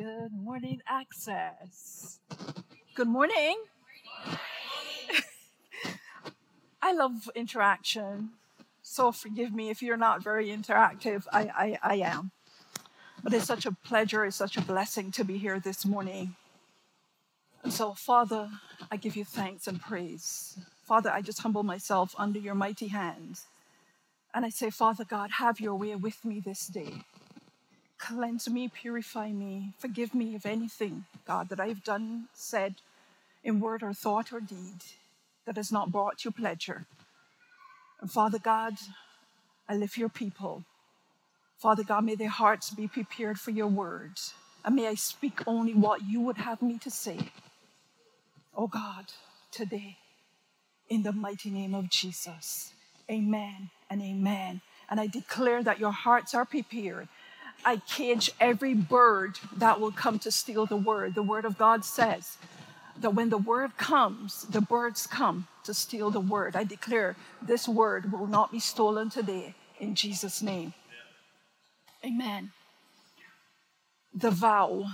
Good morning, Access. Good morning. I love interaction, so forgive me if you're not very interactive. I, I, I am. But it's such a pleasure, it's such a blessing to be here this morning. And so, Father, I give you thanks and praise. Father, I just humble myself under your mighty hand. And I say, Father God, have your way with me this day. Cleanse me, purify me, forgive me of anything, God, that I've done, said, in word or thought or deed that has not brought you pleasure. And Father God, I lift your people. Father God, may their hearts be prepared for your words. And may I speak only what you would have me to say. Oh God, today, in the mighty name of Jesus. Amen and amen. And I declare that your hearts are prepared I cage every bird that will come to steal the word. The word of God says that when the word comes, the birds come to steal the word. I declare this word will not be stolen today in Jesus' name. Amen. The vow.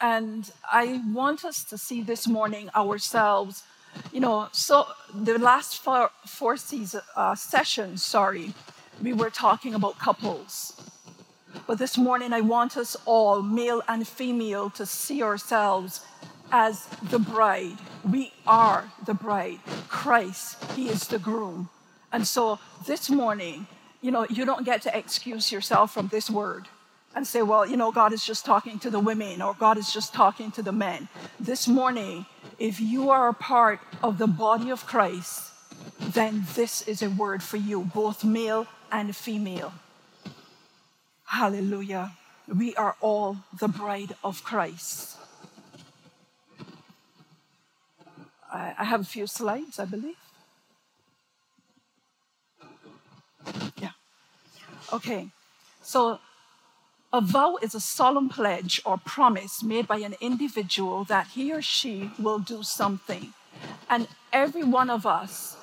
And I want us to see this morning ourselves, you know, so the last four, four season, uh, sessions, sorry, we were talking about couples but this morning, I want us all, male and female, to see ourselves as the bride. We are the bride. Christ, He is the groom. And so this morning, you know, you don't get to excuse yourself from this word and say, well, you know, God is just talking to the women or God is just talking to the men. This morning, if you are a part of the body of Christ, then this is a word for you, both male and female. Hallelujah. We are all the bride of Christ. I have a few slides, I believe. Yeah. Okay. So, a vow is a solemn pledge or promise made by an individual that he or she will do something. And every one of us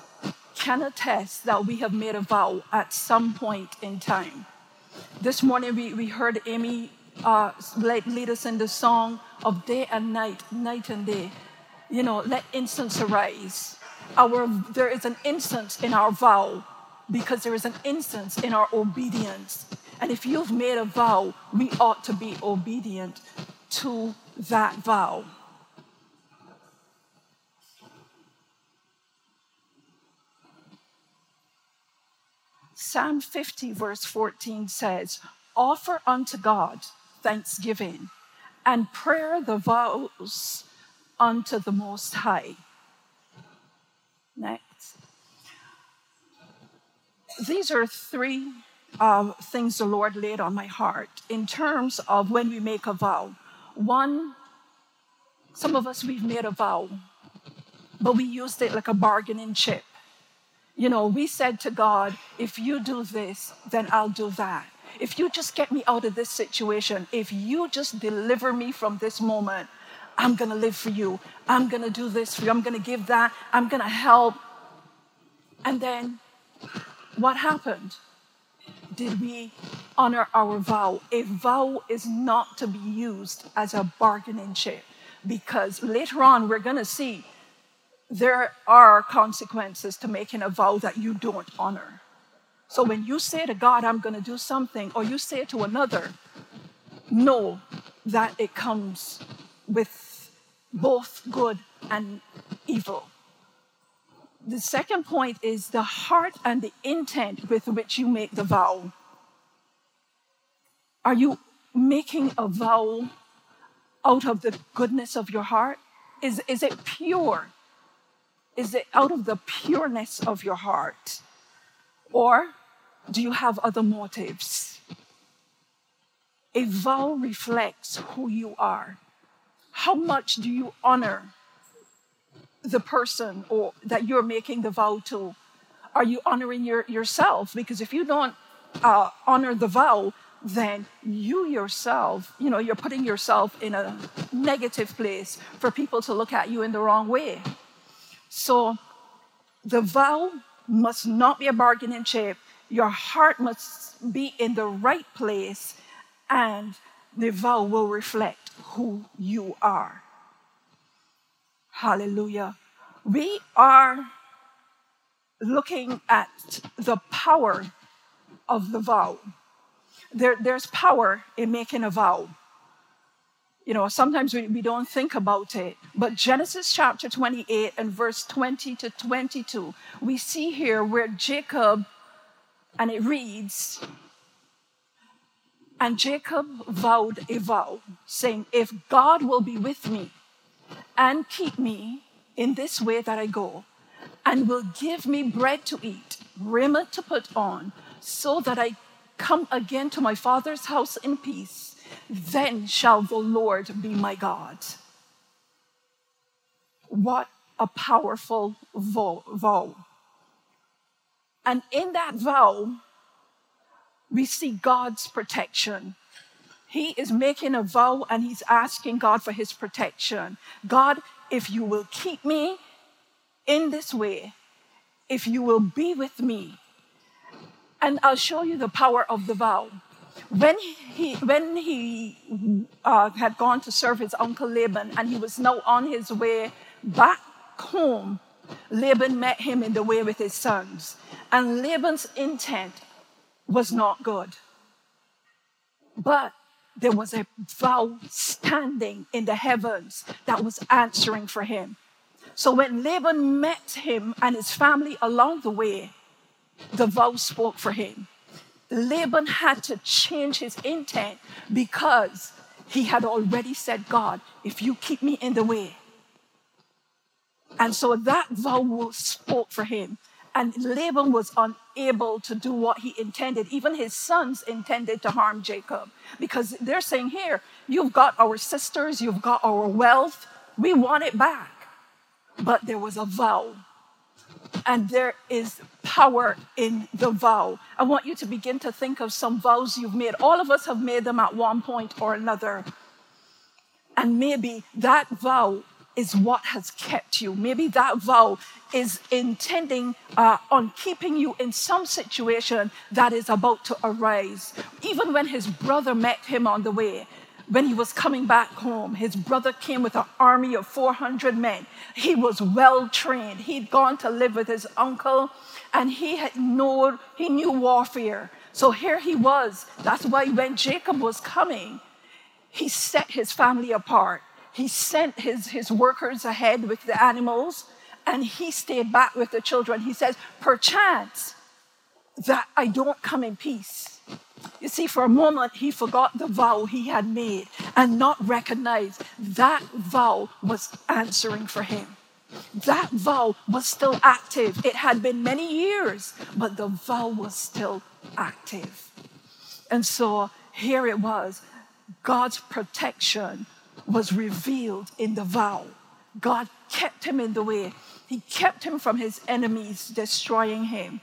can attest that we have made a vow at some point in time. This morning we, we heard Amy uh, lead us in the song of day and night, night and day. You know, let incense arise. Our, there is an incense in our vow because there is an incense in our obedience. And if you've made a vow, we ought to be obedient to that vow. Psalm 50, verse 14 says, Offer unto God thanksgiving and prayer the vows unto the Most High. Next. These are three uh, things the Lord laid on my heart in terms of when we make a vow. One, some of us, we've made a vow, but we used it like a bargaining chip. You know, we said to God, if you do this, then I'll do that. If you just get me out of this situation, if you just deliver me from this moment, I'm going to live for you. I'm going to do this for you. I'm going to give that. I'm going to help. And then what happened? Did we honor our vow? A vow is not to be used as a bargaining chip because later on we're going to see there are consequences to making a vow that you don't honor. So when you say to God, I'm going to do something, or you say to another, know that it comes with both good and evil. The second point is the heart and the intent with which you make the vow. Are you making a vow out of the goodness of your heart? Is, is it pure? Is it out of the pureness of your heart? Or do you have other motives? A vow reflects who you are. How much do you honor the person or that you're making the vow to? Are you honoring your, yourself? Because if you don't uh, honor the vow, then you yourself, you know, you're putting yourself in a negative place for people to look at you in the wrong way. So the vow must not be a bargaining chip. Your heart must be in the right place, and the vow will reflect who you are. Hallelujah. We are looking at the power of the vow. There, there's power in making a vow. You know, sometimes we, we don't think about it, but Genesis chapter 28 and verse 20 to 22, we see here where Jacob, and it reads, and Jacob vowed a vow, saying, If God will be with me and keep me in this way that I go, and will give me bread to eat, raiment to put on, so that I come again to my father's house in peace, then shall the Lord be my God. What a powerful vow. And in that vow, we see God's protection. He is making a vow and he's asking God for his protection. God, if you will keep me in this way, if you will be with me, and I'll show you the power of the vow. When he, when he uh, had gone to serve his uncle Laban and he was now on his way back home, Laban met him in the way with his sons. And Laban's intent was not good. But there was a vow standing in the heavens that was answering for him. So when Laban met him and his family along the way, the vow spoke for him. Laban had to change his intent because he had already said, God, if you keep me in the way. And so that vow spoke for him. And Laban was unable to do what he intended. Even his sons intended to harm Jacob because they're saying, Here, you've got our sisters, you've got our wealth, we want it back. But there was a vow, and there is power in the vow. I want you to begin to think of some vows you've made. All of us have made them at one point or another. And maybe that vow is what has kept you. Maybe that vow is intending uh, on keeping you in some situation that is about to arise. Even when his brother met him on the way, when he was coming back home, his brother came with an army of 400 men. He was well trained. He'd gone to live with his uncle and he had known, he knew warfare. So here he was. That's why when Jacob was coming, he set his family apart he sent his, his workers ahead with the animals and he stayed back with the children. He says, perchance that I don't come in peace. You see, for a moment, he forgot the vow he had made and not recognized that vow was answering for him. That vow was still active. It had been many years, but the vow was still active. And so here it was God's protection was revealed in the vow. God kept him in the way, He kept him from his enemies destroying him.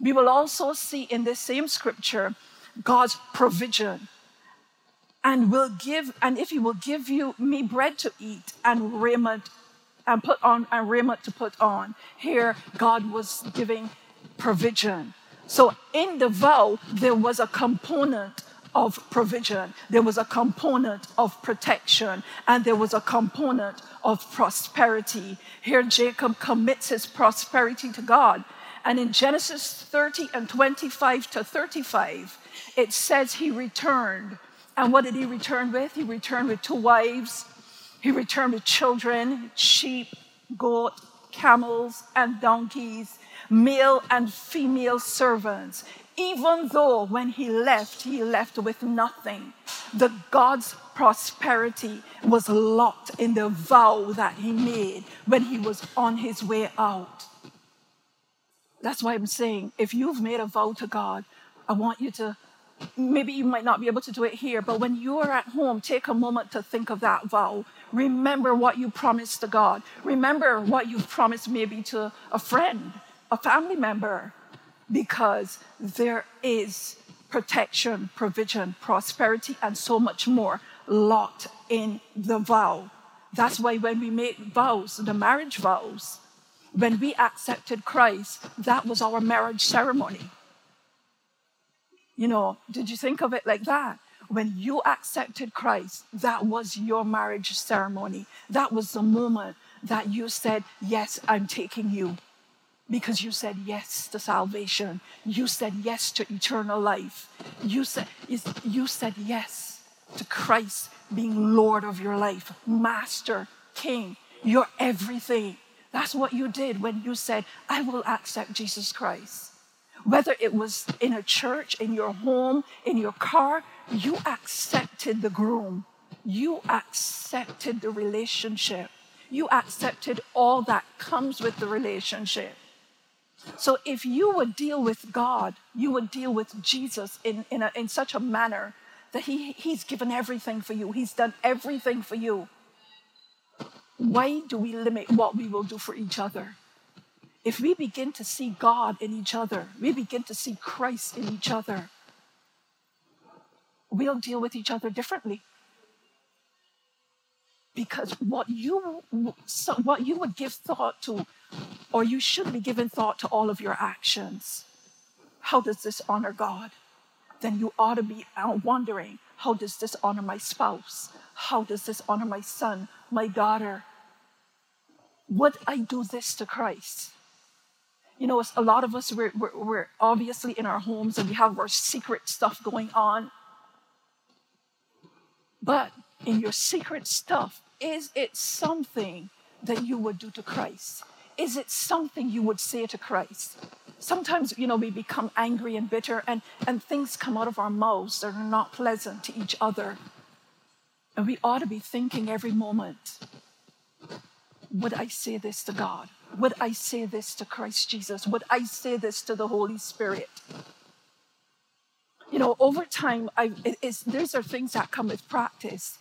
We will also see in this same scripture God's provision. And will give, and if he will give you me bread to eat and raiment and put on and raiment to put on. Here, God was giving provision. So in the vow, there was a component of provision, there was a component of protection, and there was a component of prosperity. Here, Jacob commits his prosperity to God. And in Genesis 30 and 25 to 35, it says he returned. And what did he return with? He returned with two wives, he returned with children, sheep, goat, camels, and donkeys, male and female servants even though when he left, he left with nothing, the God's prosperity was locked in the vow that he made when he was on his way out. That's why I'm saying if you've made a vow to God, I want you to, maybe you might not be able to do it here, but when you are at home, take a moment to think of that vow. Remember what you promised to God. Remember what you've promised maybe to a friend, a family member because there is protection, provision, prosperity, and so much more locked in the vow. That's why when we make vows, the marriage vows, when we accepted Christ, that was our marriage ceremony. You know, did you think of it like that? When you accepted Christ, that was your marriage ceremony. That was the moment that you said, Yes, I'm taking you. Because you said yes to salvation. You said yes to eternal life. You said, you said yes to Christ being Lord of your life, Master, King, your everything. That's what you did when you said, I will accept Jesus Christ. Whether it was in a church, in your home, in your car, you accepted the groom. You accepted the relationship. You accepted all that comes with the relationship. So if you would deal with God, you would deal with Jesus in, in, a, in such a manner that he, He's given everything for you, He's done everything for you. Why do we limit what we will do for each other? If we begin to see God in each other, we begin to see Christ in each other, we'll deal with each other differently. Because what you, what you would give thought to, or you should be giving thought to all of your actions. How does this honor God? Then you ought to be wondering, how does this honor my spouse? How does this honor my son, my daughter? would I do this to Christ? You know, a lot of us, we're, we're, we're obviously in our homes and we have our secret stuff going on. But in your secret stuff, is it something that you would do to Christ? Is it something you would say to Christ? Sometimes, you know, we become angry and bitter and, and things come out of our mouths that are not pleasant to each other. And we ought to be thinking every moment would I say this to God? Would I say this to Christ Jesus? Would I say this to the Holy Spirit? You know, over time, I, it is, these are things that come with practice.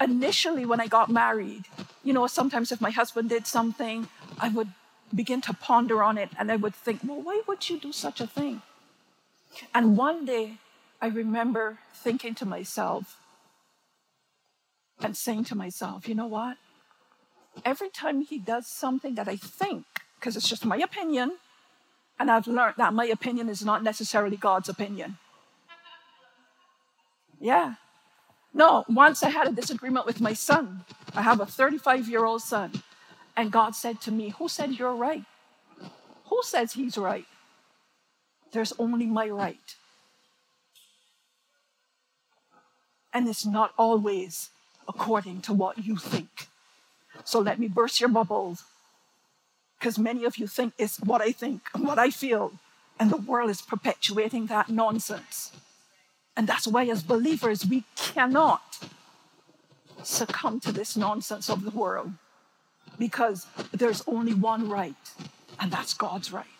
Initially, when I got married, you know, sometimes if my husband did something, I would begin to ponder on it and I would think, well, why would you do such a thing? And one day, I remember thinking to myself and saying to myself, you know what? Every time he does something that I think, because it's just my opinion, and I've learned that my opinion is not necessarily God's opinion. Yeah. No, once I had a disagreement with my son. I have a 35 year old son. And God said to me, Who said you're right? Who says he's right? There's only my right. And it's not always according to what you think. So let me burst your bubbles. Because many of you think it's what I think and what I feel. And the world is perpetuating that nonsense. And that's why, as believers, we cannot succumb to this nonsense of the world. Because there's only one right, and that's God's right.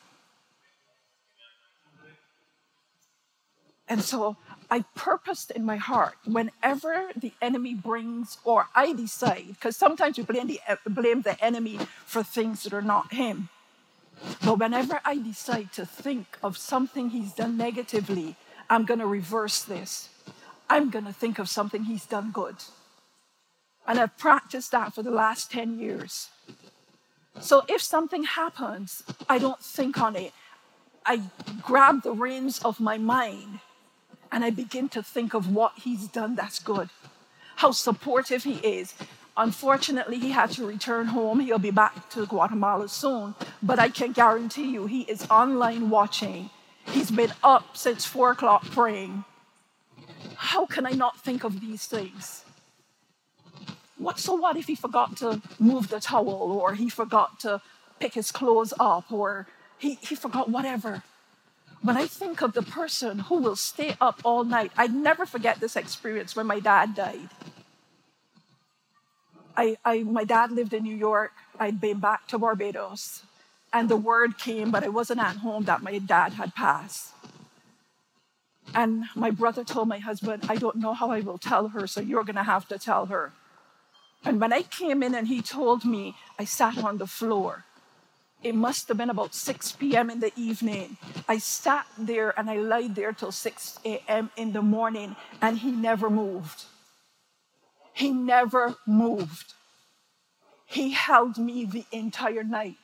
And so I purposed in my heart whenever the enemy brings, or I decide, because sometimes we blame the, blame the enemy for things that are not him. But whenever I decide to think of something he's done negatively, I'm going to reverse this. I'm going to think of something he's done good. And I've practiced that for the last 10 years. So if something happens, I don't think on it. I grab the reins of my mind and I begin to think of what he's done that's good, how supportive he is. Unfortunately, he had to return home. He'll be back to Guatemala soon, but I can guarantee you he is online watching. He's been up since four o'clock praying. How can I not think of these things? What so what if he forgot to move the towel or he forgot to pick his clothes up or he, he forgot whatever? When I think of the person who will stay up all night, I'd never forget this experience when my dad died. I, I, my dad lived in New York. I'd been back to Barbados, and the word came, but I wasn't at home that my dad had passed. And my brother told my husband, I don't know how I will tell her, so you're going to have to tell her. And when I came in and he told me, I sat on the floor it must have been about 6 p.m. in the evening. I sat there and I lied there till 6 a.m. in the morning, and he never moved. He never moved. He held me the entire night.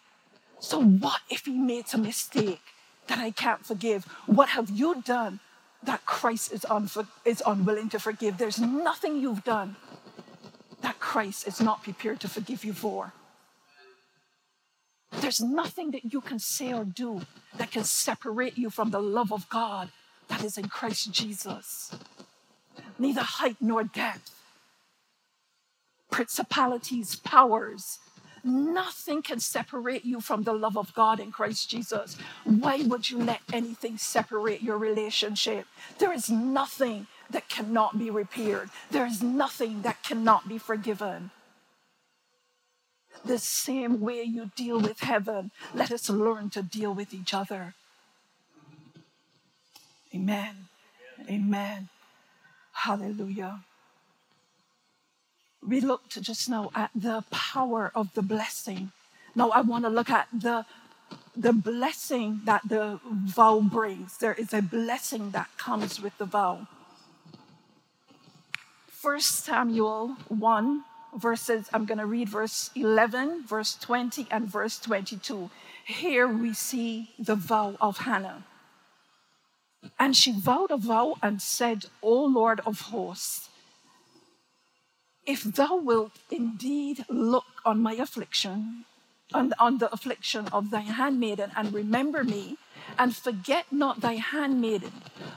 So, what if he made a mistake that I can't forgive? What have you done that Christ is, unfor- is unwilling to forgive. There's nothing you've done that Christ is not prepared to forgive you for. There's nothing that you can say or do that can separate you from the love of God that is in Christ Jesus. Neither height nor depth, principalities, powers, nothing can separate you from the love of God in Christ Jesus. Why would you let anything separate your relationship? There is nothing that cannot be repaired, there is nothing that cannot be forgiven the same way you deal with heaven, let us learn to deal with each other. Amen. Amen. Hallelujah. We looked just now at the power of the blessing. Now I want to look at the the blessing that the vow brings. There is a blessing that comes with the vow. First Samuel 1 verses, I'm going to read verse 11, verse 20, and verse 22. Here we see the vow of Hannah. And she vowed a vow and said, O Lord of hosts, if thou wilt indeed look on my affliction, on, on the affliction of thy handmaiden, and remember me, and forget not thy handmaiden,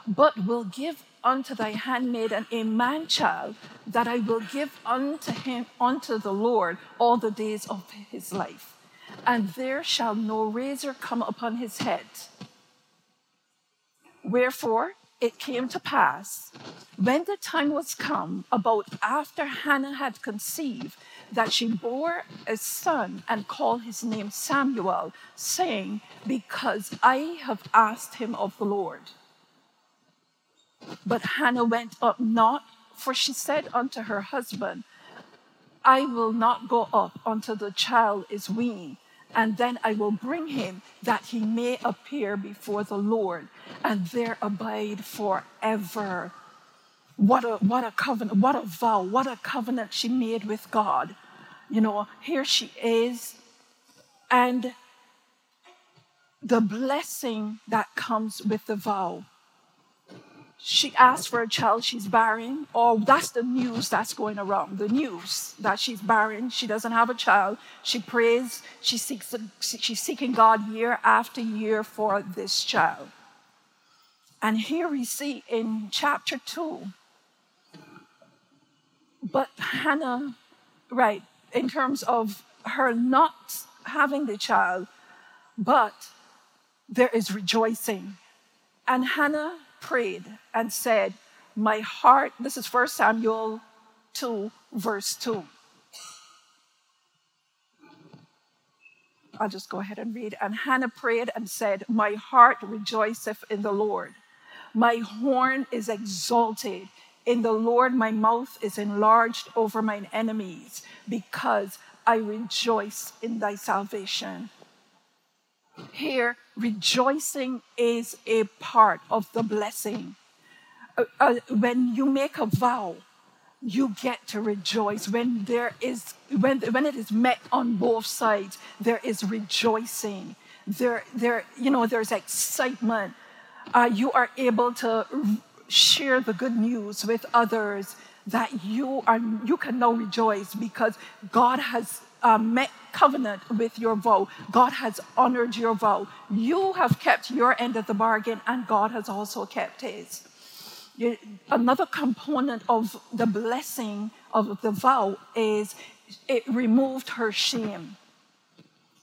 but will give unto thy handmaiden a man child that I will give unto him unto the Lord all the days of his life. And there shall no razor come upon his head. Wherefore it came to pass, when the time was come, about after Hannah had conceived, that she bore a son and called his name Samuel, saying, Because I have asked him of the Lord. But Hannah went up not, for she said unto her husband, I will not go up until the child is weaned, and then I will bring him that he may appear before the Lord and there abide forever. What a, what a covenant, what a vow, what a covenant she made with God. You know, here she is, and the blessing that comes with the vow she asked for a child, she's barren, or that's the news that's going around. The news that she's barren, she doesn't have a child. She prays, she seeks, she's seeking God year after year for this child. And here we see in chapter 2, but Hannah, right, in terms of her not having the child, but there is rejoicing. And Hannah prayed and said, My heart, this is 1 Samuel 2, verse 2. I'll just go ahead and read. And Hannah prayed and said, My heart rejoiceth in the Lord. My horn is exalted. In the Lord, my mouth is enlarged over mine enemies, because I rejoice in thy salvation. Here, rejoicing is a part of the blessing. Uh, uh, when you make a vow, you get to rejoice. When there is when when it is met on both sides there is rejoicing. There there you know there's excitement. Uh, you are able to share the good news with others that you are you can now rejoice because god has uh, met covenant with your vow. God has honored your vow. You have kept your end of the bargain, and God has also kept his. Another component of the blessing of the vow is it removed her shame.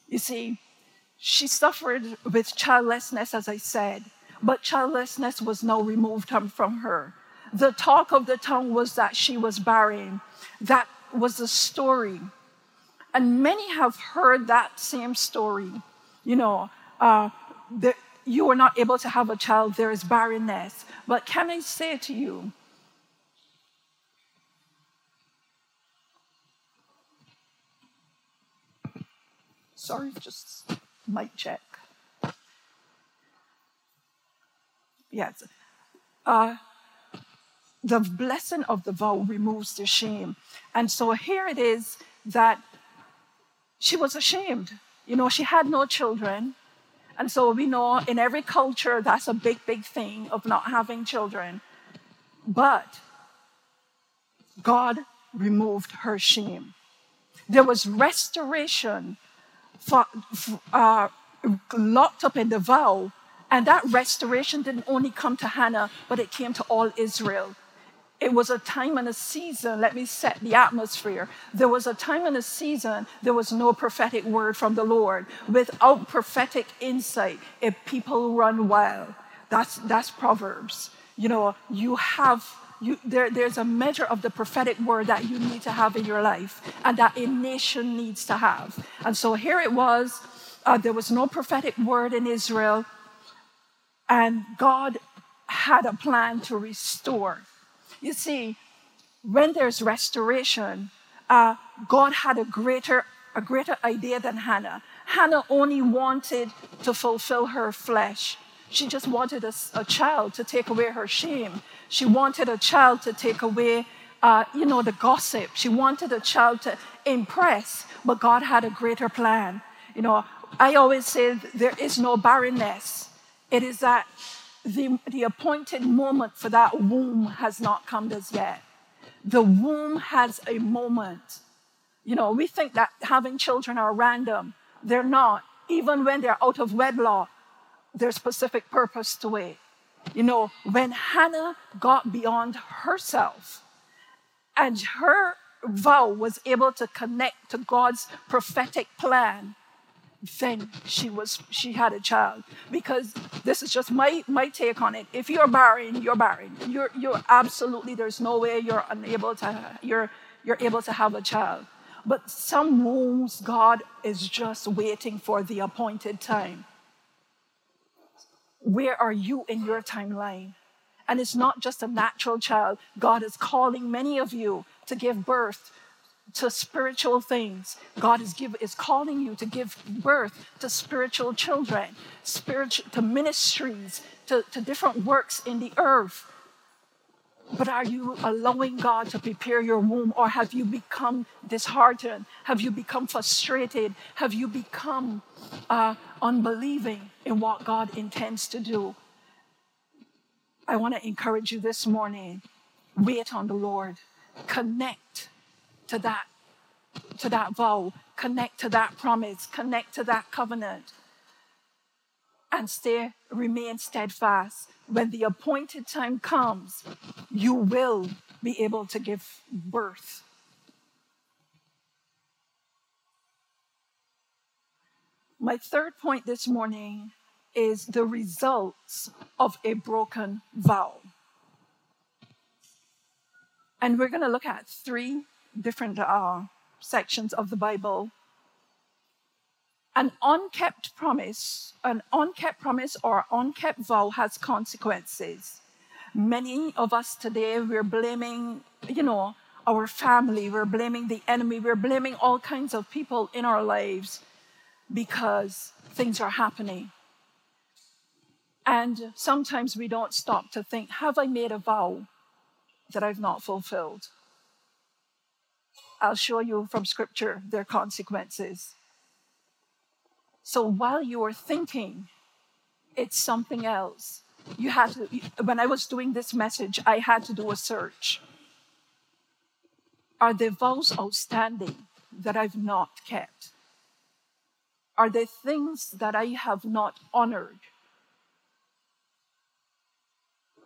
You see, she suffered with childlessness, as I said, but childlessness was now removed from her. The talk of the tongue was that she was barren. That was the story and many have heard that same story. You know, uh, that you are not able to have a child, there is barrenness. But can I say to you, sorry, just mic check. Yes. Uh, the blessing of the vow removes the shame. And so here it is that she was ashamed. You know, she had no children. And so we know in every culture that's a big, big thing of not having children. But God removed her shame. There was restoration for, uh, locked up in the vow. And that restoration didn't only come to Hannah, but it came to all Israel. It was a time and a season. Let me set the atmosphere. There was a time and a season, there was no prophetic word from the Lord. Without prophetic insight, if people run wild, that's, that's Proverbs. You know, you have you, there, there's a measure of the prophetic word that you need to have in your life and that a nation needs to have. And so here it was. Uh, there was no prophetic word in Israel. And God had a plan to restore. You see, when there's restoration, uh, God had a greater, a greater idea than Hannah. Hannah only wanted to fulfill her flesh. She just wanted a, a child to take away her shame. She wanted a child to take away, uh, you know, the gossip. She wanted a child to impress, but God had a greater plan. You know, I always say there is no barrenness. It is that the, the appointed moment for that womb has not come as yet. The womb has a moment. You know, we think that having children are random. They're not. Even when they're out of wedlock, there's specific purpose to it. You know, when Hannah got beyond herself and her vow was able to connect to God's prophetic plan, then she was she had a child. Because this is just my my take on it. If you're barren you're barren. You're you're absolutely there's no way you're unable to you're you're able to have a child. But some wombs god is just waiting for the appointed time. Where are you in your timeline? And it's not just a natural child. God is calling many of you to give birth to spiritual things. God is, give, is calling you to give birth to spiritual children, spiritual, to ministries, to, to different works in the earth. But are you allowing God to prepare your womb, or have you become disheartened? Have you become frustrated? Have you become uh, unbelieving in what God intends to do? I want to encourage you this morning wait on the Lord, connect to that to that vow, connect to that promise, connect to that covenant, and stay, remain steadfast. When the appointed time comes, you will be able to give birth. My third point this morning is the results of a broken vow. And we're going to look at three different uh, sections of the Bible. An unkept promise, an unkept promise or unkept vow has consequences. Many of us today, we're blaming, you know, our family, we're blaming the enemy, we're blaming all kinds of people in our lives because things are happening. And sometimes we don't stop to think, have I made a vow that I've not fulfilled? I'll show you from scripture their consequences. So while you are thinking, it's something else. You have to, when I was doing this message, I had to do a search. Are there vows outstanding that I've not kept? Are there things that I have not honored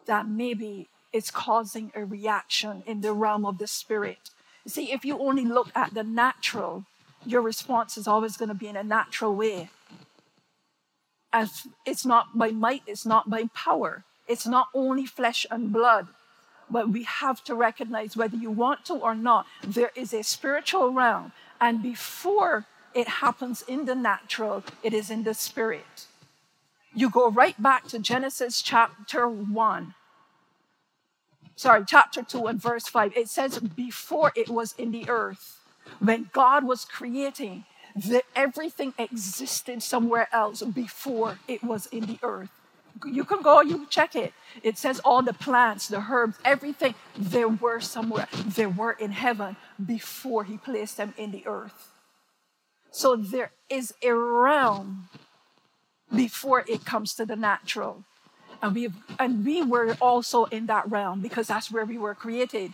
that maybe it's causing a reaction in the realm of the spirit? See, if you only look at the natural, your response is always going to be in a natural way. As it's not by might, it's not by power. It's not only flesh and blood, but we have to recognize whether you want to or not, there is a spiritual realm. And before it happens in the natural, it is in the spirit. You go right back to Genesis chapter 1 sorry, chapter 2 and verse 5, it says, Before it was in the earth, when God was creating, that everything existed somewhere else before it was in the earth. You can go, you check it. It says all the plants, the herbs, everything, they were somewhere. They were in heaven before He placed them in the earth. So there is a realm before it comes to the natural. And we and we were also in that realm because that's where we were created.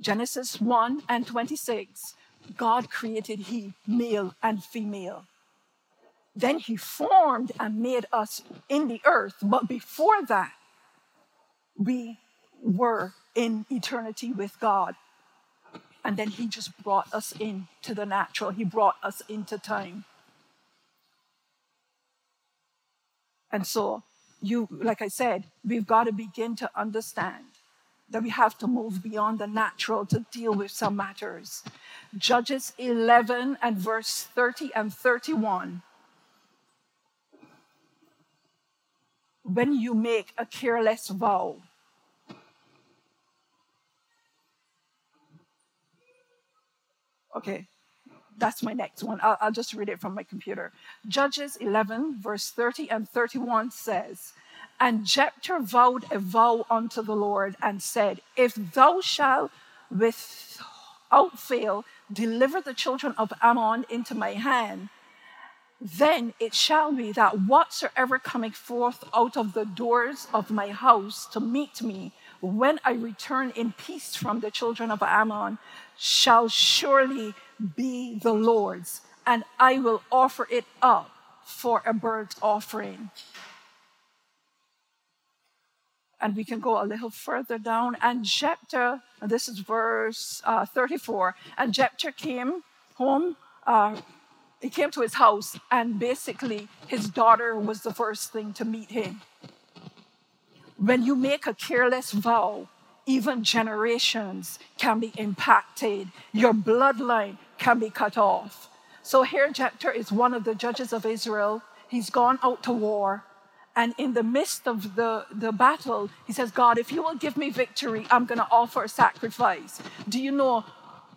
Genesis 1 and 26. God created he male and female. Then he formed and made us in the earth. But before that, we were in eternity with God. And then he just brought us into the natural, he brought us into time. And so, you, like I said, we've got to begin to understand that we have to move beyond the natural to deal with some matters. Judges 11 and verse 30 and 31. When you make a careless vow, okay, that's my next one. I'll, I'll, just read it from my computer. Judges 11, verse 30 and 31 says, And Jephthah vowed a vow unto the Lord and said, If thou shalt without fail deliver the children of Ammon into my hand, then it shall be that whatsoever cometh forth out of the doors of my house to meet me, when I return in peace from the children of Ammon, shall surely be the Lord's, and I will offer it up for a burnt offering. And we can go a little further down. And Jephthah, and this is verse uh, 34, and Jephthah came home. Uh, he came to his house, and basically, his daughter was the first thing to meet him. When you make a careless vow, even generations can be impacted. Your bloodline can be cut off. So here, Jephthah is one of the judges of Israel. He's gone out to war. And in the midst of the, the battle, he says, God, if you will give me victory, I'm going to offer a sacrifice. Do you know?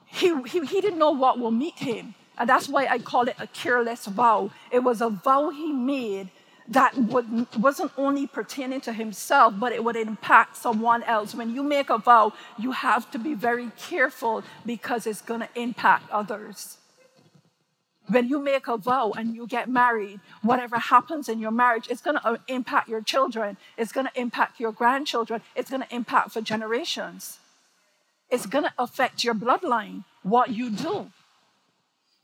He, he, he didn't know what will meet him. And that's why I call it a careless vow. It was a vow he made that would, wasn't only pertaining to himself, but it would impact someone else. When you make a vow, you have to be very careful because it's going to impact others. When you make a vow and you get married, whatever happens in your marriage, it's going to uh, impact your children, it's going to impact your grandchildren, it's going to impact for generations. It's going to affect your bloodline, what you do.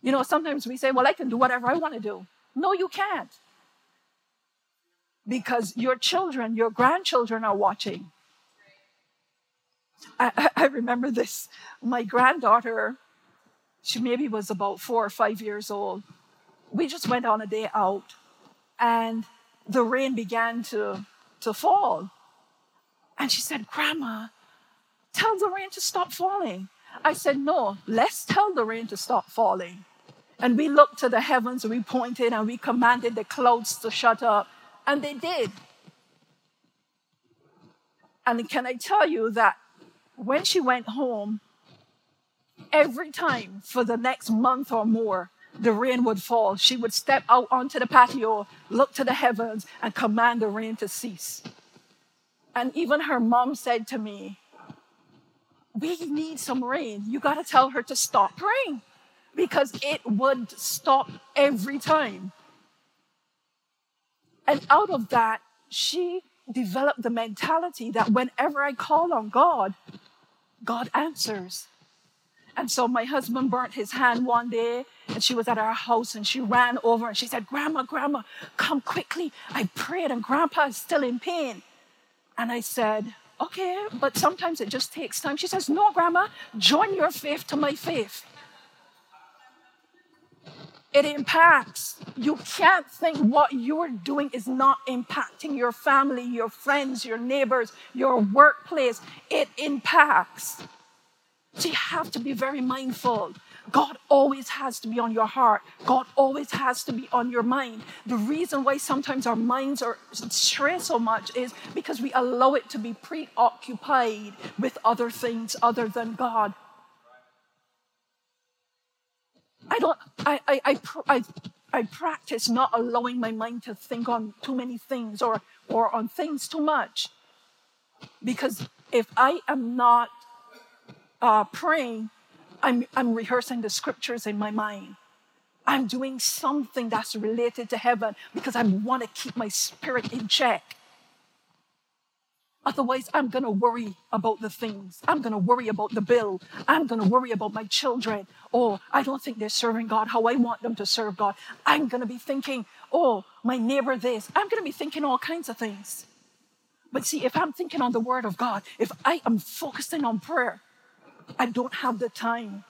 You know, sometimes we say, well, I can do whatever I want to do. No, you can't because your children, your grandchildren are watching. I, I, remember this. My granddaughter, she maybe was about four or five years old. We just went on a day out, and the rain began to, to fall. And she said, Grandma, tell the rain to stop falling. I said, No, let's tell the rain to stop falling. And we looked to the heavens we pointed and we commanded the clouds to shut up and they did. And can I tell you that when she went home, every time for the next month or more, the rain would fall. She would step out onto the patio, look to the heavens, and command the rain to cease. And even her mom said to me, We need some rain. You got to tell her to stop praying because it would stop every time. And out of that, she developed the mentality that whenever I call on God, God answers. And so my husband burnt his hand one day, and she was at our house, and she ran over and she said, Grandma, Grandma, come quickly. I prayed, and Grandpa is still in pain. And I said, Okay, but sometimes it just takes time. She says, No, Grandma, join your faith to my faith it impacts. You can't think what you're doing is not impacting your family, your friends, your neighbors, your workplace. It impacts. So you have to be very mindful. God always has to be on your heart. God always has to be on your mind. The reason why sometimes our minds are stressed so much is because we allow it to be preoccupied with other things other than God. I don't, I, I, I, I, I practice not allowing my mind to think on too many things or, or on things too much. Because if I am not uh, praying, I'm, I'm rehearsing the scriptures in my mind. I'm doing something that's related to heaven because I want to keep my spirit in check. Otherwise, I'm going to worry about the things. I'm going to worry about the bill. I'm going to worry about my children. Oh, I don't think they're serving God how I want them to serve God. I'm going to be thinking, oh, my neighbor this. I'm going to be thinking all kinds of things. But see, if I'm thinking on the word of God, if I am focusing on prayer, I don't have the time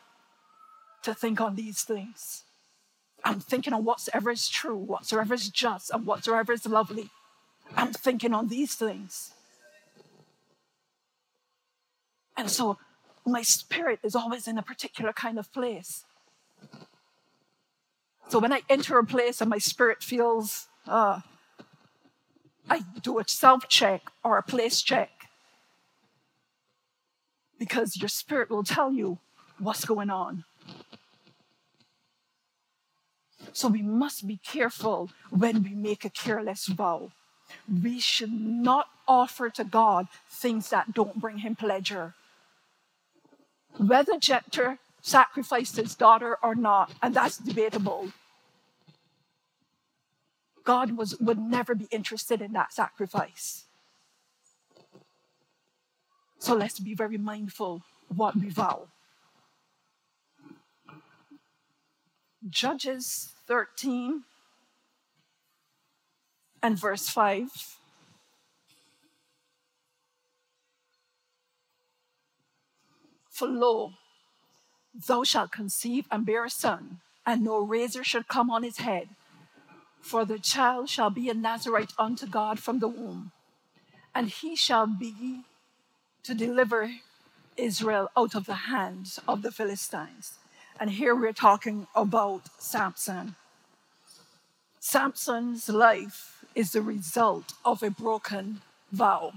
to think on these things. I'm thinking on whatsoever is true, whatsoever is just, and whatsoever is lovely. I'm thinking on these things. And so my spirit is always in a particular kind of place. So when I enter a place and my spirit feels, uh, I do a self check or a place check. Because your spirit will tell you what's going on. So we must be careful when we make a careless vow. We should not offer to God things that don't bring him pleasure. Whether Jephthah sacrificed his daughter or not, and that's debatable, God was, would never be interested in that sacrifice. So let's be very mindful what we vow. Judges 13 and verse 5. For lo, thou shalt conceive and bear a son, and no razor shall come on his head. For the child shall be a Nazarite unto God from the womb, and he shall be to deliver Israel out of the hands of the Philistines. And here we're talking about Samson. Samson's life is the result of a broken vow.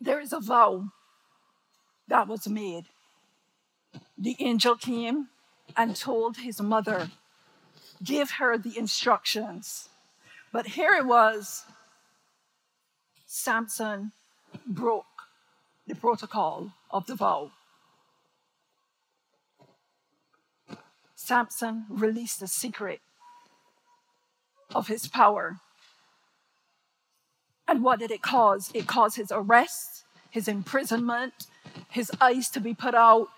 There is a vow that was made. The angel came and told his mother, give her the instructions. But here it was Samson broke the protocol of the vow. Samson released the secret of his power. And what did it cause? It caused his arrest, his imprisonment, his eyes to be put out,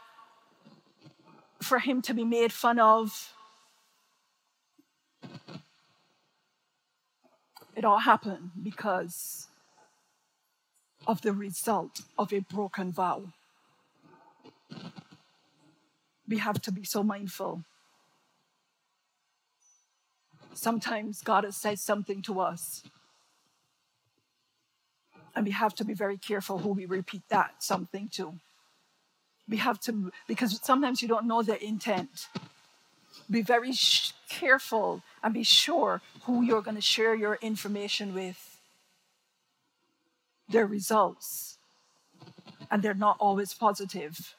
for him to be made fun of. It all happened because of the result of a broken vow. We have to be so mindful Sometimes God has said something to us. And we have to be very careful who we repeat that something to. We have to, because sometimes you don't know their intent. Be very sh- careful and be sure who you're going to share your information with. Their results. And they're not always positive.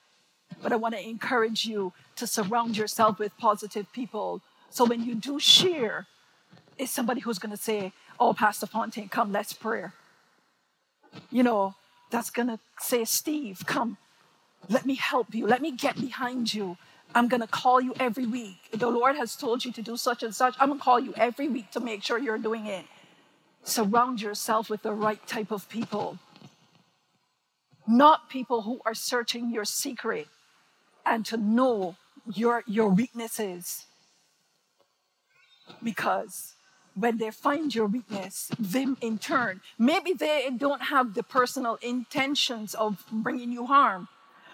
But I want to encourage you to surround yourself with positive people so when you do share, it's somebody who's going to say, Oh, Pastor Fontaine, come, let's pray. You know, that's going to say, Steve, come, let me help you, let me get behind you. I'm going to call you every week. The Lord has told you to do such and such. I'm going to call you every week to make sure you're doing it. Surround yourself with the right type of people, not people who are searching your secret and to know your, your weaknesses because when they find your weakness, them in turn, maybe they don't have the personal intentions of bringing you harm,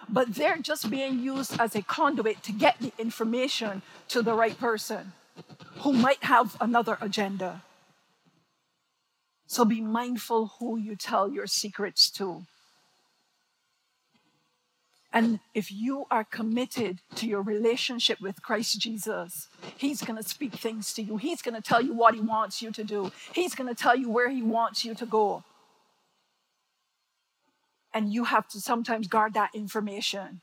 but they're just being used as a conduit to get the information to the right person who might have another agenda. So be mindful who you tell your secrets to. And if you are committed to your relationship with Christ Jesus, He's going to speak things to you. He's going to tell you what He wants you to do. He's going to tell you where He wants you to go. And you have to sometimes guard that information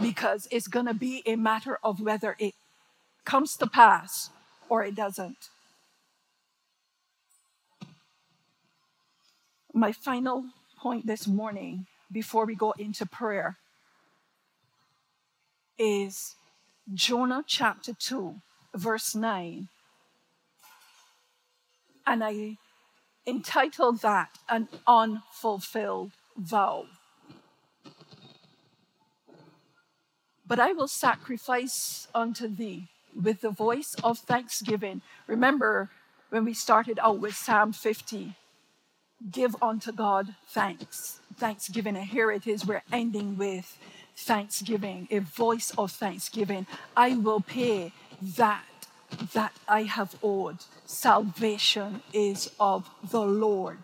because it's going to be a matter of whether it comes to pass or it doesn't. My final point this morning before we go into prayer is Jonah chapter 2, verse 9. And I entitled that An Unfulfilled Vow. But I will sacrifice unto thee with the voice of thanksgiving. Remember when we started out with Psalm 50 give unto God thanks. Thanksgiving. And here it is, we're ending with thanksgiving, a voice of thanksgiving. I will pay that that I have owed. Salvation is of the Lord.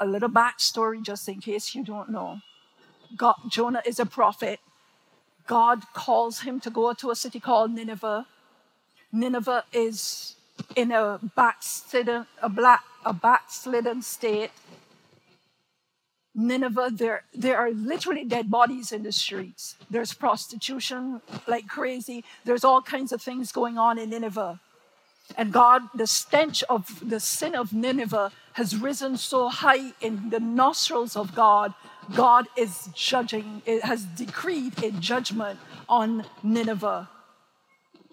A little backstory, just in case you don't know. God, Jonah is a prophet. God calls him to go to a city called Nineveh. Nineveh is in a backslidden, a, black, a backslidden state. Nineveh, there, there are literally dead bodies in the streets. There's prostitution like crazy. There's all kinds of things going on in Nineveh. And God, the stench of the sin of Nineveh has risen so high in the nostrils of God. God is judging, it has decreed a judgment on Nineveh.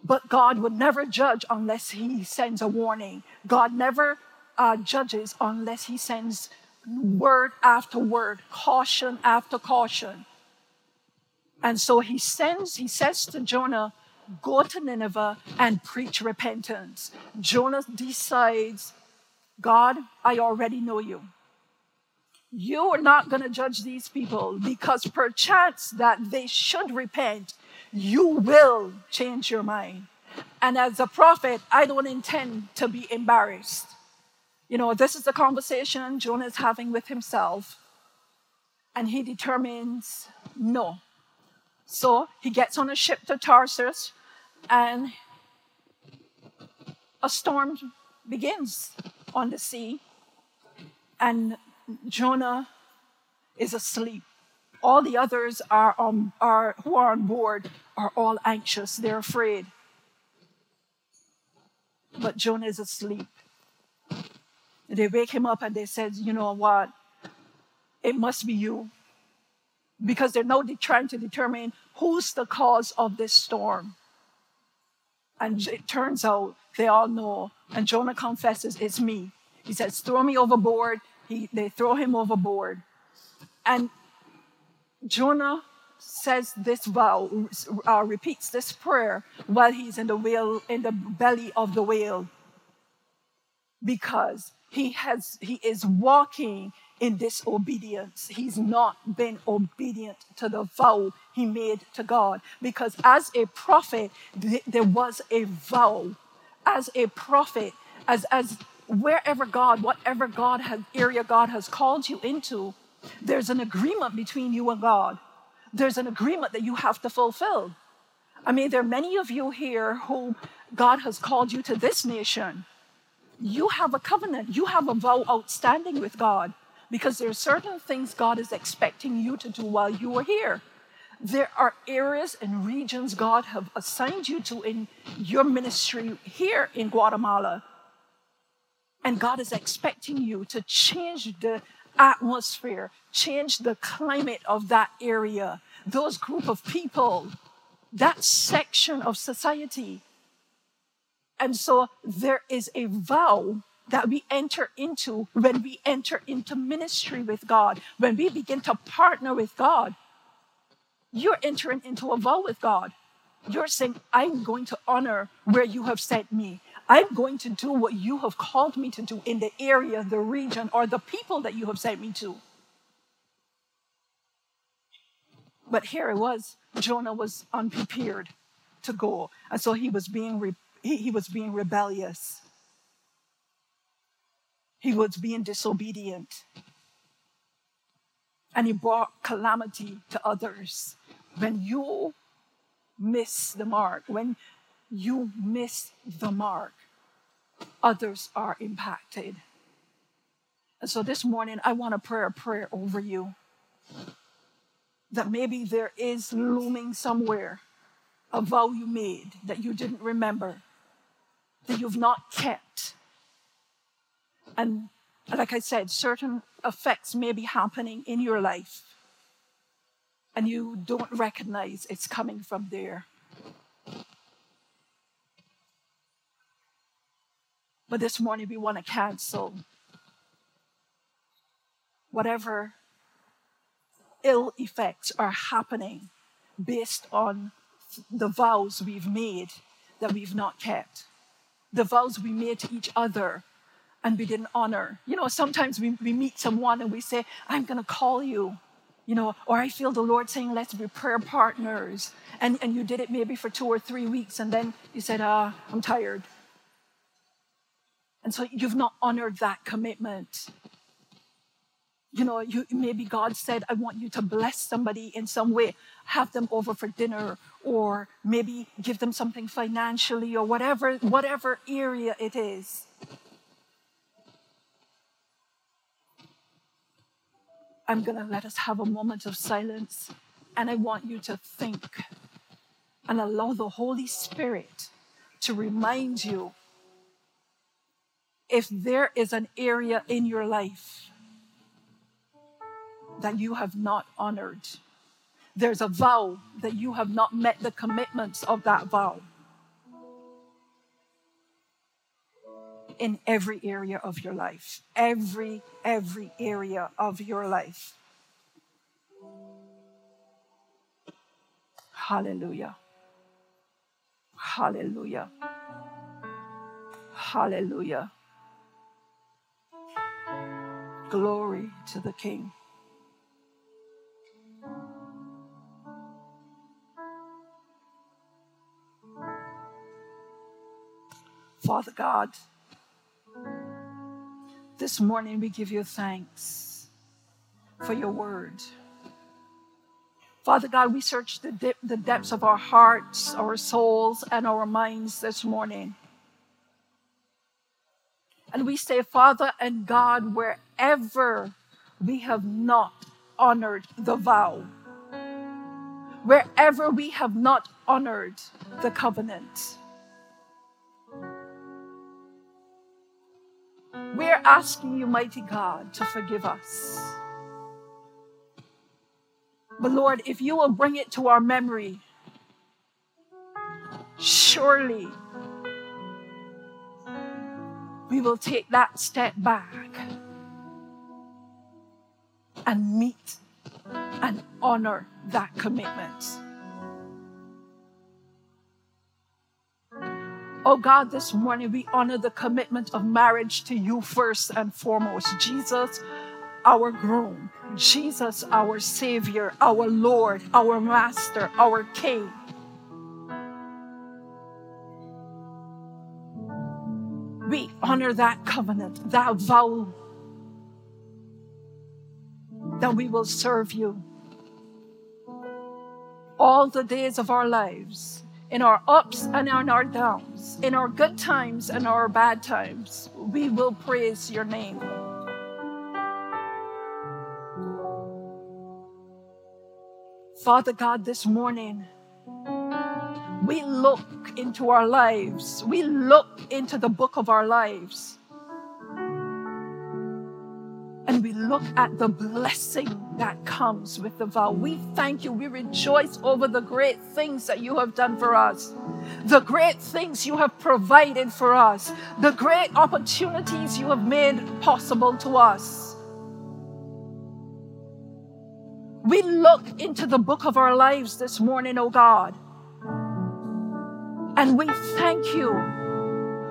But God would never judge unless He sends a warning. God never uh, judges unless He sends word after word, caution after caution. And so He sends, He says to Jonah, Go to Nineveh and preach repentance. Jonah decides, God, I already know you. You are not going to judge these people because perchance that they should repent you will change your mind. And as a prophet, I don't intend to be embarrassed. You know, this is the conversation Jonah is having with himself. And he determines no. So he gets on a ship to Tarsus, and a storm begins on the sea. And Jonah is asleep all the others are, on, are who are on board are all anxious they're afraid but jonah is asleep they wake him up and they said you know what? It must be you. Because they're now trying to determine who's the cause of this storm. And it turns out they all know. And jonah confesses it's me. He says throw me overboard. He, they throw him overboard. And Jonah says this vow, uh, repeats this prayer while he's in the whale, in the belly of the whale, because he has he is walking in disobedience. He's not been obedient to the vow he made to God. Because as a prophet, th- there was a vow. As a prophet, as as wherever God, whatever God has area God has called you into, there's an agreement between you and God. There's an agreement that you have to fulfill. I mean, there are many of you here who God has called you to this nation. You have a covenant, you have a vow outstanding with God because there are certain things God is expecting you to do while you are here. There are areas and regions God have assigned you to in your ministry here in Guatemala. And God is expecting you to change the atmosphere, change the climate of that area, those group of people, that section of society. And so there is a vow that we enter into when we enter into ministry with God, when we begin to partner with God. You're entering into a vow with God. You're saying, I'm going to honor where you have sent me. I'm going to do what you have called me to do in the area, the region, or the people that you have sent me to. But here it was, Jonah was unprepared to go. And so he was being, he, he was being rebellious. He was being disobedient. And he brought calamity to others. When you miss the mark, when you miss the mark, others are impacted. And so this morning, I want to pray a prayer over you that maybe there is looming somewhere a vow you made that you didn't remember, that you've not kept. And like I said, certain effects may be happening in your life. and you don't recognize it's coming from there. But this morning we want to cancel whatever ill effects are happening based on the vows we've made that we've not kept, the vows we made to each other and we didn't honor. You know, sometimes we, we meet someone and we say, I'm going to call you. You know, or I feel the Lord saying, let's be prayer partners. And, and you did it maybe for two or three weeks, and then you said, ah, I'm tired. And so you've not honored that commitment. You know, you, maybe God said, I want you to bless somebody in some way, have them over for dinner, or maybe give them something financially, or whatever, whatever area it is. I'm going to let us have a moment of silence, and I want you to think and allow the Holy Spirit to remind you if there is an area in your life that you have not honored, there's a vow that you have not met the commitments of that vow. In every area of your life, every, every area of your life. Hallelujah. Hallelujah. Hallelujah. Glory to the King. Father God, this morning we give you thanks for your word. Father God, we search the, dip, the depths of our hearts, our souls, and our minds this morning. And we say, Father and God, wherever we have not honored the vow, wherever we have not honored the covenant, we're asking you, mighty God, to forgive us. But Lord, if you will bring it to our memory, surely we will take that step back and meet and honor that commitment. Oh God, this morning we honor the commitment of marriage to you first and foremost. Jesus, our groom, Jesus, our Savior, our Lord, our Master, our King. we honor that covenant, that vow that we will serve you all the days of our lives, in our ups and in our downs, in our good times and our bad times. We will praise your name. Father God, this morning, we look into our lives, we look into the book of our lives, look at the blessing that comes with the vow. We thank you. We rejoice over the great things that you have done for us, the great things you have provided for us, the great opportunities you have made possible to us. We look into the book of our lives this morning, oh God and we thank you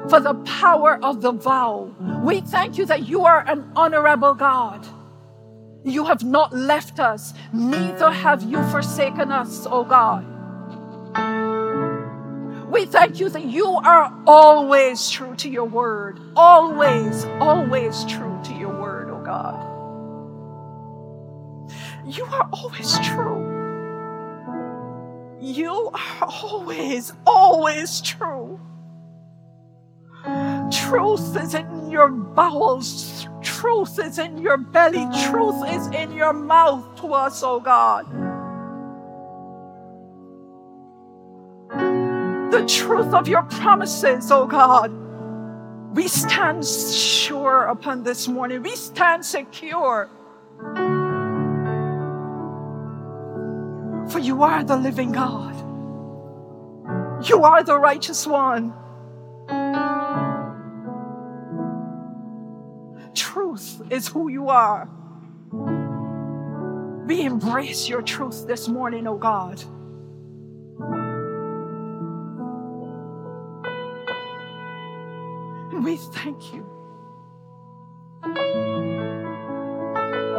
for the power of the vow. We thank you that you are an honorable God. You have not left us, neither have you forsaken us, O God. We thank you that you are always true to your word, always, always true to your word, O God. You are always true. You are always, always true. Truth is in your bowels. Truth is in your belly. Truth is in your mouth to us, oh God. The truth of your promises, oh God. We stand sure upon this morning. We stand secure For you are the living God. You are the righteous one. Truth is who you are. We embrace your truth this morning, oh God. And we thank you.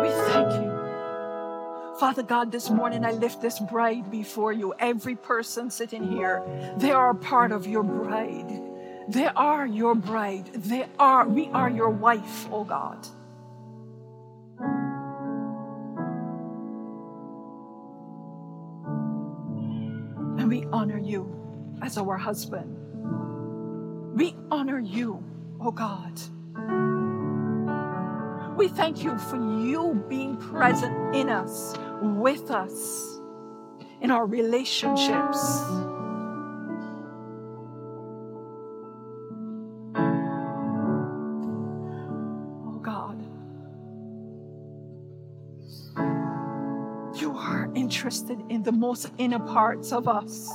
We thank you. Father God, this morning I lift this bride before you. Every person sitting here, they are part of your bride. They are your bride. They are, we are your wife, oh God. And we honor you as our husband. We honor you, oh God. We thank you for you being present in us, with us, in our relationships. Interested in the most inner parts of us.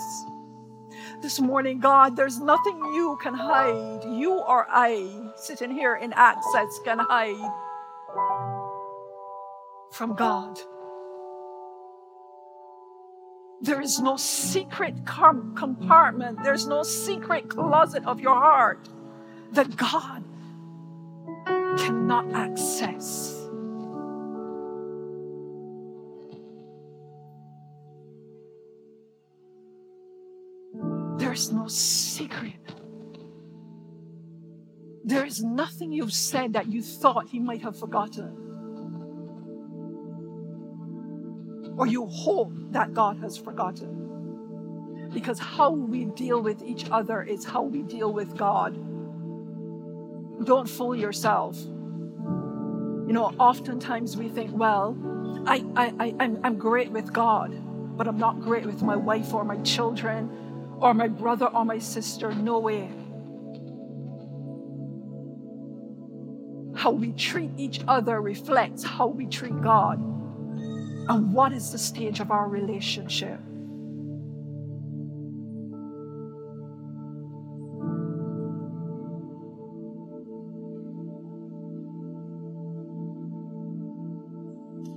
This morning, God, there's nothing you can hide. You or I, sitting here in access, can hide from God. There is no secret com- compartment, there's no secret closet of your heart that God cannot access. There's no secret. There is nothing you've said that you thought he might have forgotten. Or you hope that God has forgotten. Because how we deal with each other is how we deal with God. Don't fool yourself. You know, oftentimes we think, well, I, I, I, I'm, I'm great with God, but I'm not great with my wife or my children or my brother or my sister. No way. How we treat each other reflects how we treat God and what is the stage of our relationship.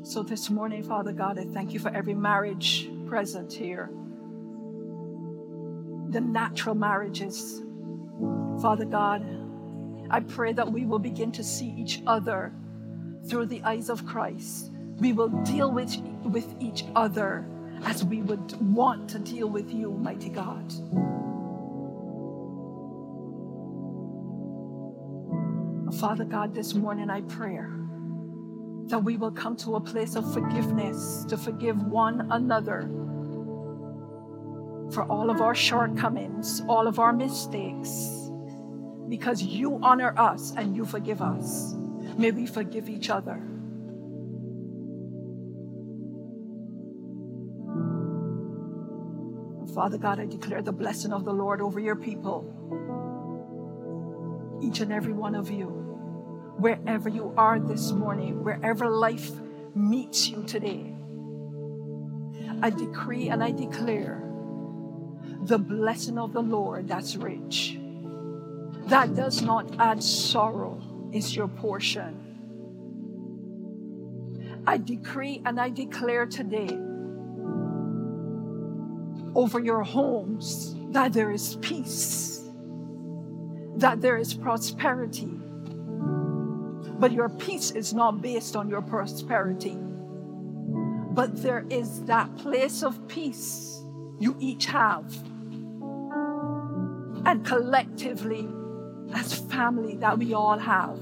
So, this morning, Father God, I thank you for every marriage present here. The natural marriages. Father God, I pray that we will begin to see each other through the eyes of Christ. We will deal with, with each other as we would want to deal with you, mighty God. Father God, this morning I pray that we will come to a place of forgiveness to forgive one another for all of our shortcomings, all of our mistakes, because you honor us and you forgive us. May we forgive each other. Father God, I declare the blessing of the Lord over your people, each and every one of you, wherever you are this morning, wherever life meets you today. I decree and I declare the blessing of the Lord that's rich, that does not add sorrow, is your portion. I decree and I declare today over your homes that there is peace, that there is prosperity. But your peace is not based on your prosperity, but there is that place of peace you each have. And collectively, as family, that we all have.